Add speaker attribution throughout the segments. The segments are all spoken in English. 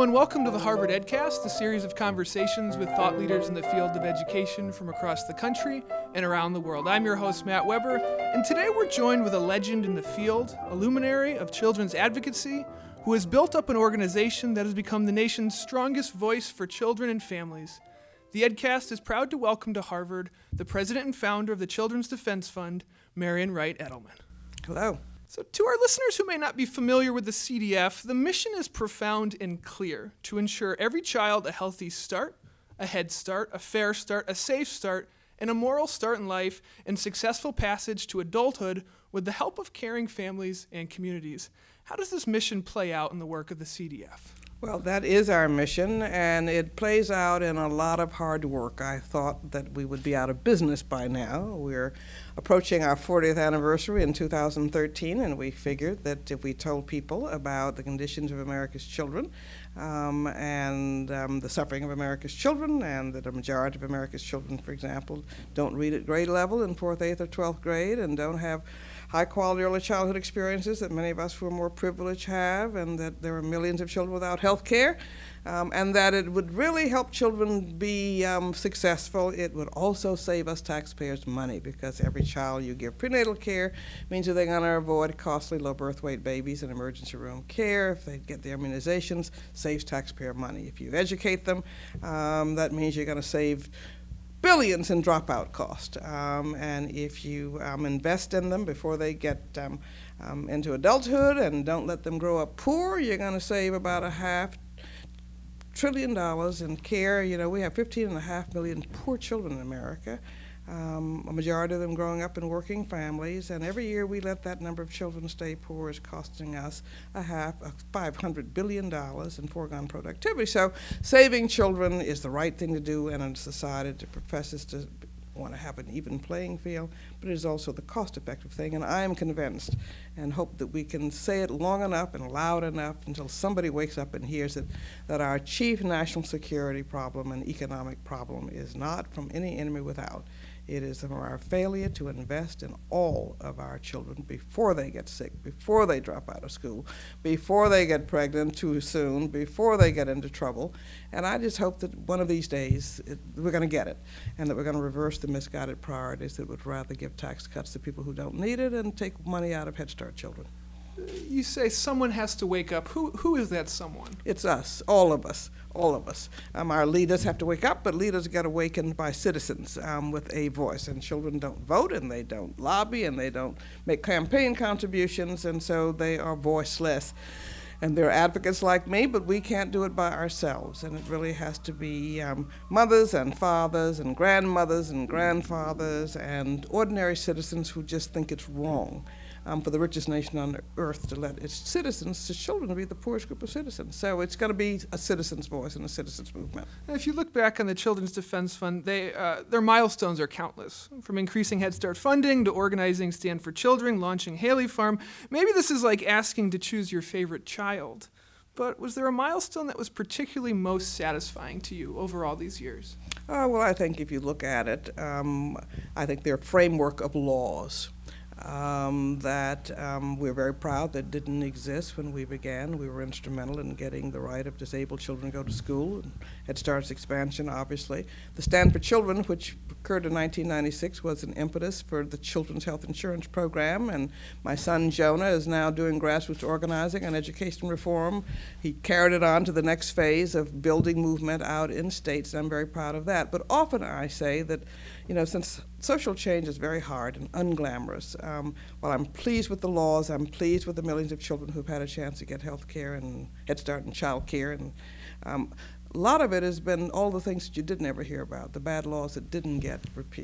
Speaker 1: And welcome to the Harvard EdCast, a series of conversations with thought leaders in the field of education from across the country and around the world. I'm your host, Matt Weber, and today we're joined with a legend in the field, a luminary of children's advocacy, who has built up an organization that has become the nation's strongest voice for children and families. The EdCast is proud to welcome to Harvard the president and founder of the Children's Defense Fund, Marian Wright Edelman.
Speaker 2: Hello.
Speaker 1: So, to our listeners who may not be familiar with the CDF, the mission is profound and clear to ensure every child a healthy start, a head start, a fair start, a safe start, and a moral start in life and successful passage to adulthood with the help of caring families and communities. How does this mission play out in the work of the CDF?
Speaker 2: Well, that is our mission, and it plays out in a lot of hard work. I thought that we would be out of business by now. We're approaching our 40th anniversary in 2013, and we figured that if we told people about the conditions of America's children um, and um, the suffering of America's children, and that a majority of America's children, for example, don't read at grade level in fourth, eighth, or 12th grade and don't have high quality early childhood experiences that many of us who are more privileged have, and that there are millions of children without health care, um, and that it would really help children be um, successful. It would also save us taxpayers money because every child you give prenatal care means that they're going to avoid costly low birth weight babies and emergency room care. If they get their immunizations, saves taxpayer money. If you educate them, um, that means you're going to save billions in dropout cost. Um, and if you um, invest in them before they get um, um into adulthood and don't let them grow up poor, you're going to save about a half trillion dollars in care. You know, we have 15 and a half million poor children in America um, a majority of them growing up in working families, and every year we let that number of children stay poor is costing us a half, a $500 billion in foregone productivity. So saving children is the right thing to do and in a society that professes to want to have an even playing field, but it is also the cost-effective thing, and I am convinced and hope that we can say it long enough and loud enough until somebody wakes up and hears it, that our chief national security problem and economic problem is not from any enemy without. It is from our failure to invest in all of our children before they get sick, before they drop out of school, before they get pregnant too soon, before they get into trouble. And I just hope that one of these days it, we're going to get it and that we're going to reverse the misguided priorities that would rather give tax cuts to people who don't need it and take money out of Head Start children.
Speaker 1: You say someone has to wake up. Who, who is that someone?
Speaker 2: It's us, all of us all of us. Um, our leaders have to wake up, but leaders get awakened by citizens um, with a voice. And children don't vote, and they don't lobby, and they don't make campaign contributions, and so they are voiceless. And there are advocates like me, but we can't do it by ourselves. And it really has to be um, mothers and fathers and grandmothers and grandfathers and ordinary citizens who just think it's wrong um, for the richest nation on earth to let its citizens, its children, be the poorest group of citizens. So it's going to be a citizen's voice and a citizen's movement.
Speaker 1: if you look back on the Children's Defense Fund, they, uh, their milestones are countless, from increasing Head Start funding to organizing Stand for Children, launching Haley Farm. Maybe this is like asking to choose your favorite child. But was there a milestone that was particularly most satisfying to you over all these years?
Speaker 2: Uh, well, I think if you look at it, um, I think their framework of laws um, that um, we're very proud that didn't exist when we began. We were instrumental in getting the right of disabled children to go to school. And Head Start's expansion, obviously. The Stand for Children, which occurred in 1996, was an impetus for the Children's Health Insurance Program. And my son Jonah is now doing grassroots organizing and education reform. He carried it on to the next phase of building movement out in states, and I'm very proud of that. But often I say that you know, since social change is very hard and unglamorous, um, while I'm pleased with the laws, I'm pleased with the millions of children who've had a chance to get health care and Head Start and child care. And um, a lot of it has been all the things that you didn't ever hear about, the bad laws that didn't get,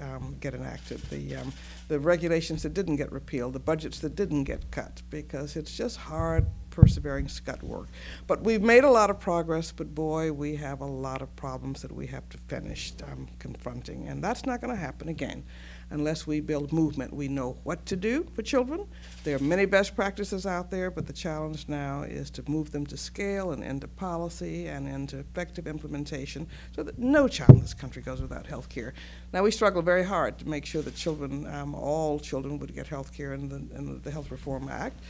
Speaker 2: um, get enacted, the, um, the regulations that didn't get repealed, the budgets that didn't get cut, because it's just hard persevering scut work. But we've made a lot of progress, but boy, we have a lot of problems that we have to finish um, confronting. And that's not going to happen again unless we build movement. We know what to do for children. There are many best practices out there, but the challenge now is to move them to scale and into policy and into effective implementation so that no child in this country goes without health care. Now, we struggle very hard to make sure that children, um, all children, would get health care in the, in the Health Reform Act.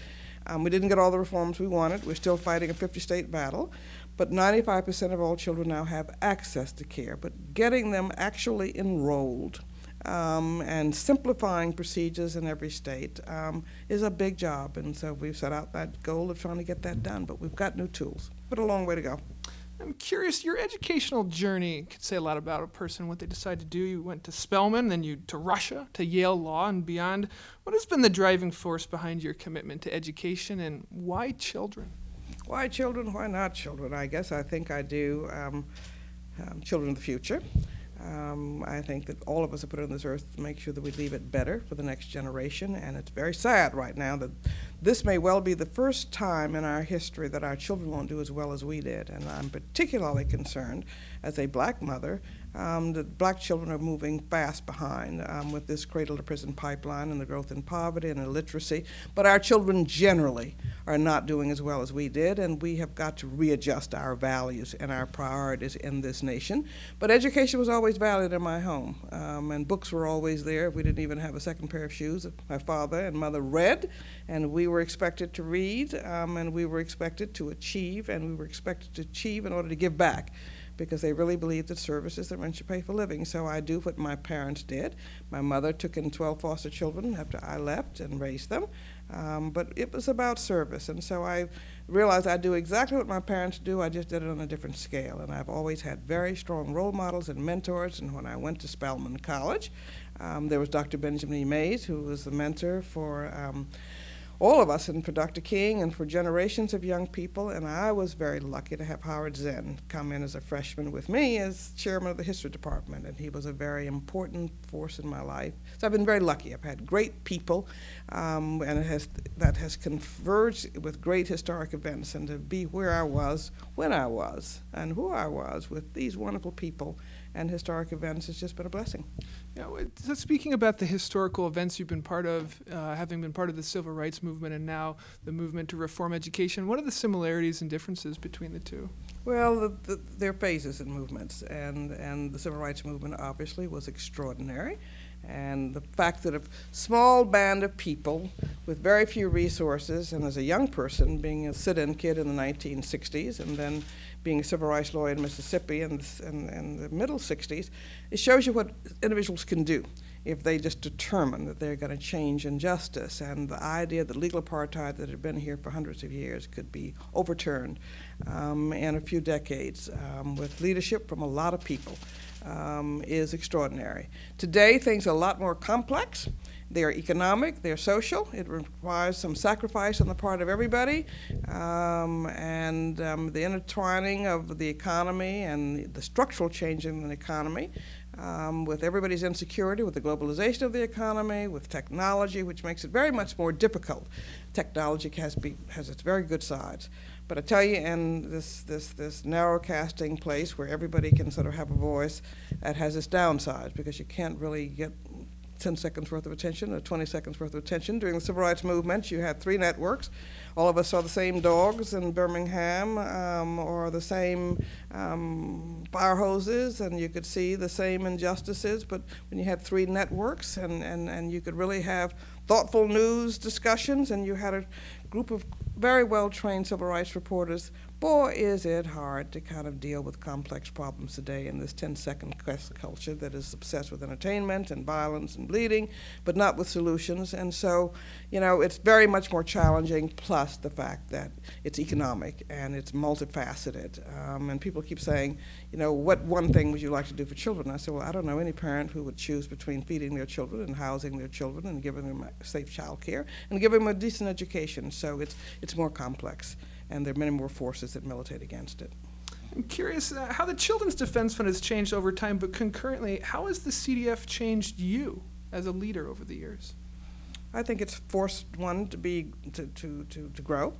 Speaker 2: Um, we didn't get all the reforms we wanted. We're still fighting a 50 state battle. but 95% of all children now have access to care. But getting them actually enrolled um, and simplifying procedures in every state um, is a big job. And so we've set out that goal of trying to get that done. But we've got new tools, but a long way to go.
Speaker 1: I'm curious, your educational journey could say a lot about a person, what they decide to do. You went to Spelman, then you to Russia, to Yale Law, and beyond. What has been the driving force behind your commitment to education, and why children?
Speaker 2: Why children? Why not children? I guess I think I do. Um, um, children of the future. Um, I think that all of us are put on this earth to make sure that we leave it better for the next generation, and it's very sad right now that this may well be the first time in our history that our children won't do as well as we did. And I'm particularly concerned as a black mother um, that black children are moving fast behind um, with this cradle to prison pipeline and the growth in poverty and illiteracy. But our children generally are not doing as well as we did, and we have got to readjust our values and our priorities in this nation. But education was always valued in my home, um, and books were always there. We didn't even have a second pair of shoes. My father and mother read, and we were expected to read, um, and we were expected to achieve, and we were expected to achieve in order to give back because they really believed that service is the rent you pay for living. So I do what my parents did. My mother took in 12 foster children after I left and raised them. Um, but it was about service. And so I realized I do exactly what my parents do, I just did it on a different scale. And I've always had very strong role models and mentors. And when I went to Spelman College, um, there was Dr. Benjamin E. Mays, who was the mentor for. Um, all of us and for Dr. King and for generations of young people. And I was very lucky to have Howard Zinn come in as a freshman with me as chairman of the history department. And he was a very important force in my life. So I've been very lucky. I've had great people, um, and it has, that has converged with great historic events. And to be where I was, when I was, and who I was with these wonderful people and historic events has just been a blessing.
Speaker 1: Yeah, so speaking about the historical events you've been part of, uh, having been part of the civil rights movement and now the movement to reform education, what are the similarities and differences between the two?
Speaker 2: Well, the, the, there are phases and movements, and, and the civil rights movement obviously was extraordinary. And the fact that a small band of people with very few resources, and as a young person, being a sit in kid in the 1960s, and then being a civil rights lawyer in Mississippi in the, in, in the middle 60s, it shows you what individuals can do if they just determine that they're going to change injustice. And the idea that legal apartheid that had been here for hundreds of years could be overturned um, in a few decades um, with leadership from a lot of people um, is extraordinary. Today, things are a lot more complex. They're economic, they're social. It requires some sacrifice on the part of everybody. Um, and um, the intertwining of the economy and the structural change in the economy um, with everybody's insecurity, with the globalization of the economy, with technology, which makes it very much more difficult. Technology has, be, has its very good sides. But I tell you, in this, this, this narrow casting place where everybody can sort of have a voice, that has its downsides because you can't really get 10 seconds worth of attention or 20 seconds worth of attention. During the civil rights movement, you had three networks. All of us saw the same dogs in Birmingham um, or the same um, fire hoses, and you could see the same injustices. But when you had three networks and, and, and you could really have thoughtful news discussions, and you had a group of very well trained civil rights reporters boy, is it hard to kind of deal with complex problems today in this 10 second culture that is obsessed with entertainment and violence and bleeding, but not with solutions. And so, you know, it's very much more challenging, plus the fact that it's economic and it's multifaceted. Um, and people keep saying, you know, what one thing would you like to do for children? I said, well, I don't know any parent who would choose between feeding their children and housing their children and giving them safe child care and giving them a decent education. So it's, it's more complex and there are many more forces that militate against it.
Speaker 1: I'm curious uh, how the Children's Defense Fund has changed over time, but concurrently, how has the CDF changed you as a leader over the years?
Speaker 2: I think it's forced one to be to, to, to, to grow,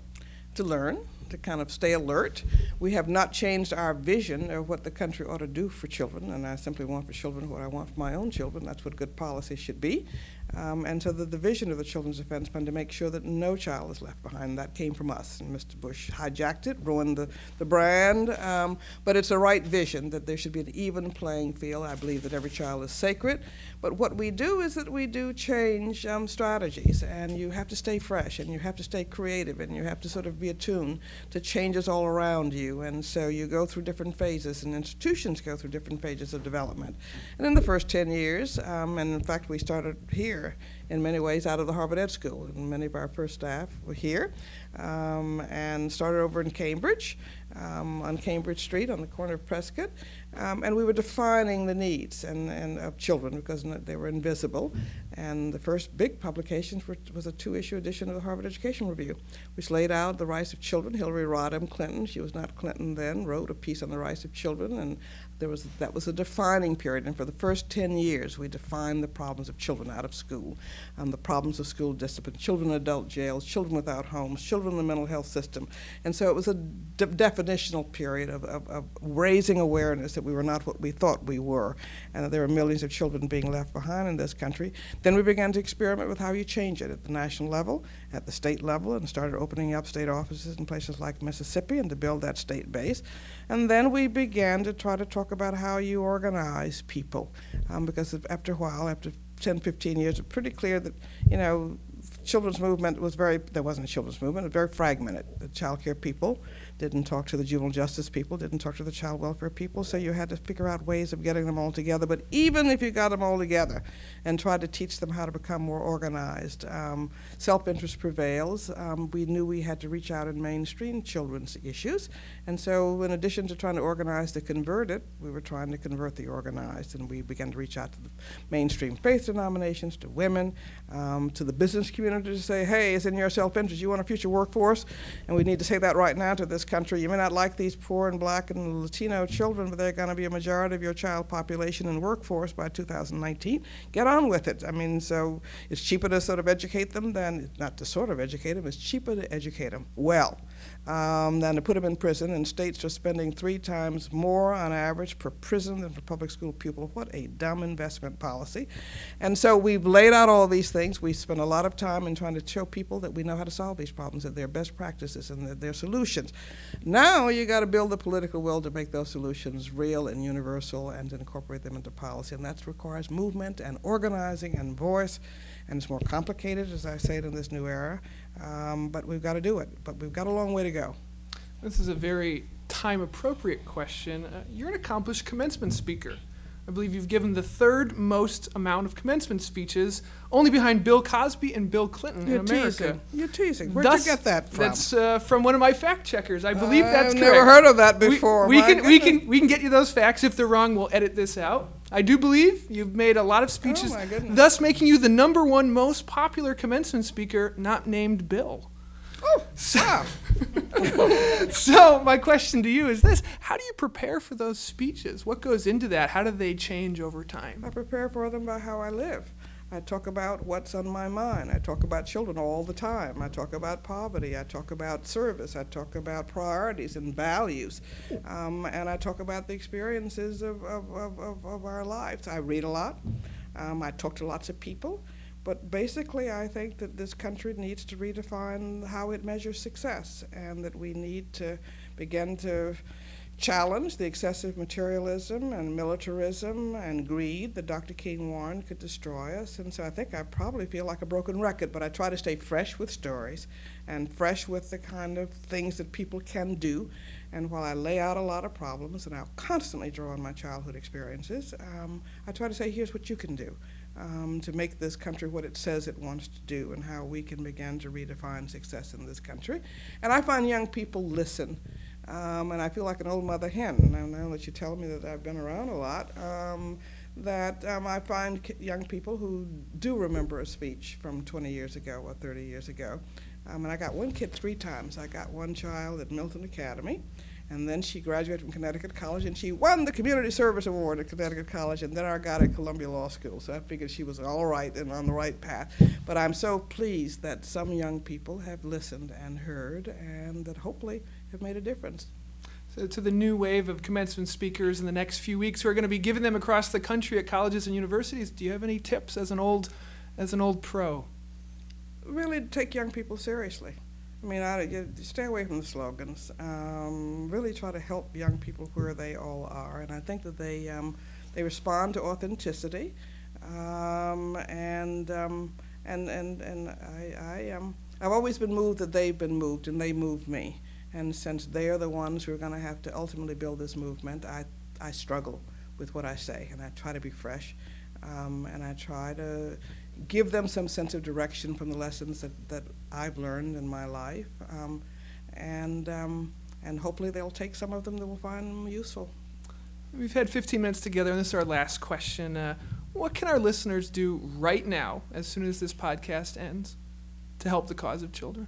Speaker 2: to learn, to kind of stay alert. We have not changed our vision of what the country ought to do for children, and I simply want for children what I want for my own children. That's what good policy should be. Um, and so the, vision of the Children's Defense Fund to make sure that no child is left behind, that came from us. And Mr. Bush hijacked it, ruined the, the brand. Um, but it's the right vision that there should be an even playing field. I believe that every child is sacred. But what we do is that we do change um, strategies, and you have to stay fresh, and you have to stay creative, and you have to sort of be attuned to changes all around you. And so you go through different phases, and institutions go through different phases of development. And in the first 10 years, um, and in fact, we started here in many ways out of the Harvard Ed School, and many of our first staff were here, um, and started over in Cambridge um, on Cambridge Street on the corner of Prescott, um, and we were defining the needs and, and of children because they were invisible. And the first big publication was a two-issue edition of the Harvard Education Review, which laid out the rights of children. Hillary Rodham Clinton, she was not Clinton then, wrote a piece on the rights of children, and there was that was a defining period. And for the first 10 years, we defined the problems of children out of school, um, the problems of school discipline, children in adult jails, children without homes, children in the mental health system. And so it was a de- definitional period of, of, of raising awareness that we were not what we thought we were, and that there were millions of children being left behind in this country. Then we began to experiment with how you change it at the national level, at the state level, and started opening up state offices in places like Mississippi and to build that state base. And then we began to try to talk about how you organize people, um, because after a while, after 10, 15 years, it's pretty clear that, you know, children's movement was very, there wasn't a children's movement, it was very fragmented. The child care people didn't talk to the juvenile justice people, didn't talk to the child welfare people, so you had to figure out ways of getting them all together. But even if you got them all together and tried to teach them how to become more organized, um, self interest prevails. Um, we knew we had to reach out and mainstream children's issues. And so, in addition to trying to organize the converted, we were trying to convert the organized, and we began to reach out to the mainstream faith denominations, to women, um, to the business community to say, hey, it's in your self interest. You want a future workforce? And we need to say that right now to this country. You may not like these poor and black and Latino children, but they're going to be a majority of your child population and workforce by 2019. Get on with it. I mean, so it's cheaper to sort of educate them than, not to sort of educate them, it's cheaper to educate them well um, than to put them in prison. And states are spending three times more on average per prison than for public school pupil. What a dumb investment policy. And so we've laid out all these things. We spent a lot of time in trying to show people that we know how to solve these problems, that they're best practices and that they're solutions. Now you got to build the political will to make those solutions real and universal and incorporate them into policy. And that requires movement and organizing and voice. And it's more complicated, as I say it in this new era. Um, but we've got to do it. But we've got a long way to go.
Speaker 1: This is a very time appropriate question. Uh, you're an accomplished commencement speaker. I believe you've given the third most amount of commencement speeches, only behind Bill Cosby and Bill Clinton
Speaker 2: You're
Speaker 1: in America.
Speaker 2: Teasing. You're teasing. Where'd
Speaker 1: Thus,
Speaker 2: you get that from?
Speaker 1: That's uh, from one of my fact checkers. I believe that's coming.
Speaker 2: I've
Speaker 1: that's
Speaker 2: never heard of that before.
Speaker 1: We,
Speaker 2: My
Speaker 1: can we can we can get you those facts. If they're wrong, we'll edit this out. I do believe you've made a lot of speeches,
Speaker 2: Oh,
Speaker 1: thus making you the number one most popular commencement speaker, not named Bill.
Speaker 2: Oh,
Speaker 1: So, so my question to you is this: How do you prepare for those speeches? What goes into that? How do they change over time?
Speaker 2: I prepare for them by how I live. I talk about what's on my mind. I talk about children all the time. I talk about poverty. I talk about service. I talk about priorities and values. Um, and I talk about the experiences of, of, of, of, our lives. I read a lot. Um, I talk to lots of people. But basically, I think that this country needs to redefine how it measures success and that we need to begin to challenge the excessive materialism and militarism and greed that Dr. King warned could destroy us. And so I think I probably feel like a broken record, but I try to stay fresh with stories and fresh with the kind of things that people can do. And while I lay out a lot of problems, and I'll constantly draw on my childhood experiences, um, I try to say, here's what you can do um, to make this country what it says it wants to do and how we can begin to redefine success in this country. And I find young people listen. Um, and I feel like an old mother hen. And now that you tell me that I've been around a lot, um, that um, I find young people who do remember a speech from 20 years ago or 30 years ago. Um, and I got one kid three times. I got one child at Milton Academy, and then she graduated from Connecticut College, and she won the Community Service Award at Connecticut College, and then I got at Columbia Law School. So I figured she was all right and on the right path. But I'm so pleased that some young people have listened and heard, and that hopefully have made a difference.
Speaker 1: So to the new wave of commencement speakers in the next few weeks, who are going to be giving them across the country at colleges and universities, do you have any tips as an old as an old pro?
Speaker 2: Really take young people seriously. I mean, I, you stay away from the slogans. Um, really try to help young people where they all are, and I think that they um, they respond to authenticity, um, and um, and and and I, I um, I've always been moved that they've been moved, and they moved me. And since they are the ones who are going to have to ultimately build this movement, I I struggle with what I say, and I try to be fresh, um, and I try to give them some sense of direction from the lessons that, that I've learned in my life, um, and um, and hopefully they'll take some of them that will find them useful.
Speaker 1: We've had 15 minutes together, and this is our last question. Uh, what can our listeners do right now, as soon as this podcast ends, to help the cause of children?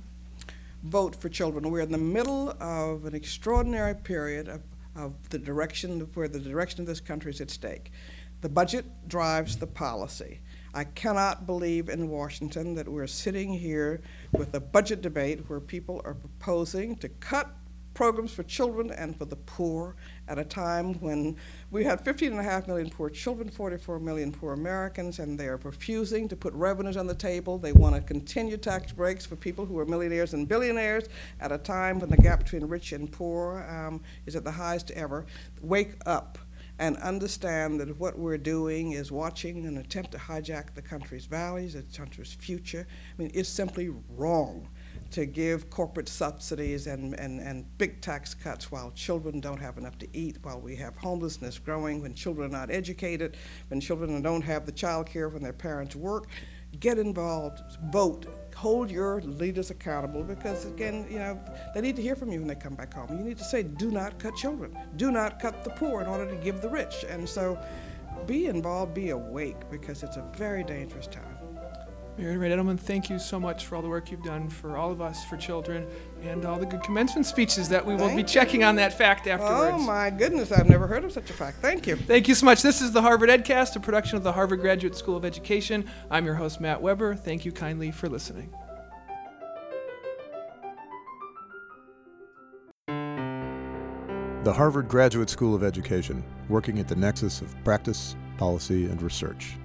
Speaker 2: Vote for children. We're in the middle of an extraordinary period of, of the direction of where the direction of this country is at stake. The budget drives the policy. I cannot believe in Washington that we're sitting here with a budget debate where people are proposing to cut programs for children and for the poor at a time when we had 15.5 million poor children, 44 million poor Americans, and they are refusing to put revenues on the table. They want to continue tax breaks for people who are millionaires and billionaires at a time when the gap between rich and poor um, is at the highest ever. Wake up and understand that what we're doing is watching an attempt to hijack the country's values, the country's future. I mean, it's simply wrong to give corporate subsidies and, and, and big tax cuts while children don't have enough to eat, while we have homelessness growing, when children are not educated, when children don't have the child care when their parents work. Get involved, vote, hold your leaders accountable because, again, you know, they need to hear from you when they come back home. You need to say, do not cut children, do not cut the poor in order to give the rich. And so be involved, be awake because it's a very dangerous time.
Speaker 1: Mary Wright Edelman, thank you so much for all the work you've done for all of us, for children, and all the good commencement speeches that we will
Speaker 2: Thank
Speaker 1: be checking on that fact oh, afterwards.
Speaker 2: Oh my goodness, I've never heard of such a fact. Thank you.
Speaker 1: Thank you so much. This is the Harvard EdCast, a production of the Harvard Graduate School of Education. I'm your host, Matt Weber. Thank you kindly for listening.
Speaker 3: The Harvard Graduate School of Education, working at the nexus of practice, policy, and research.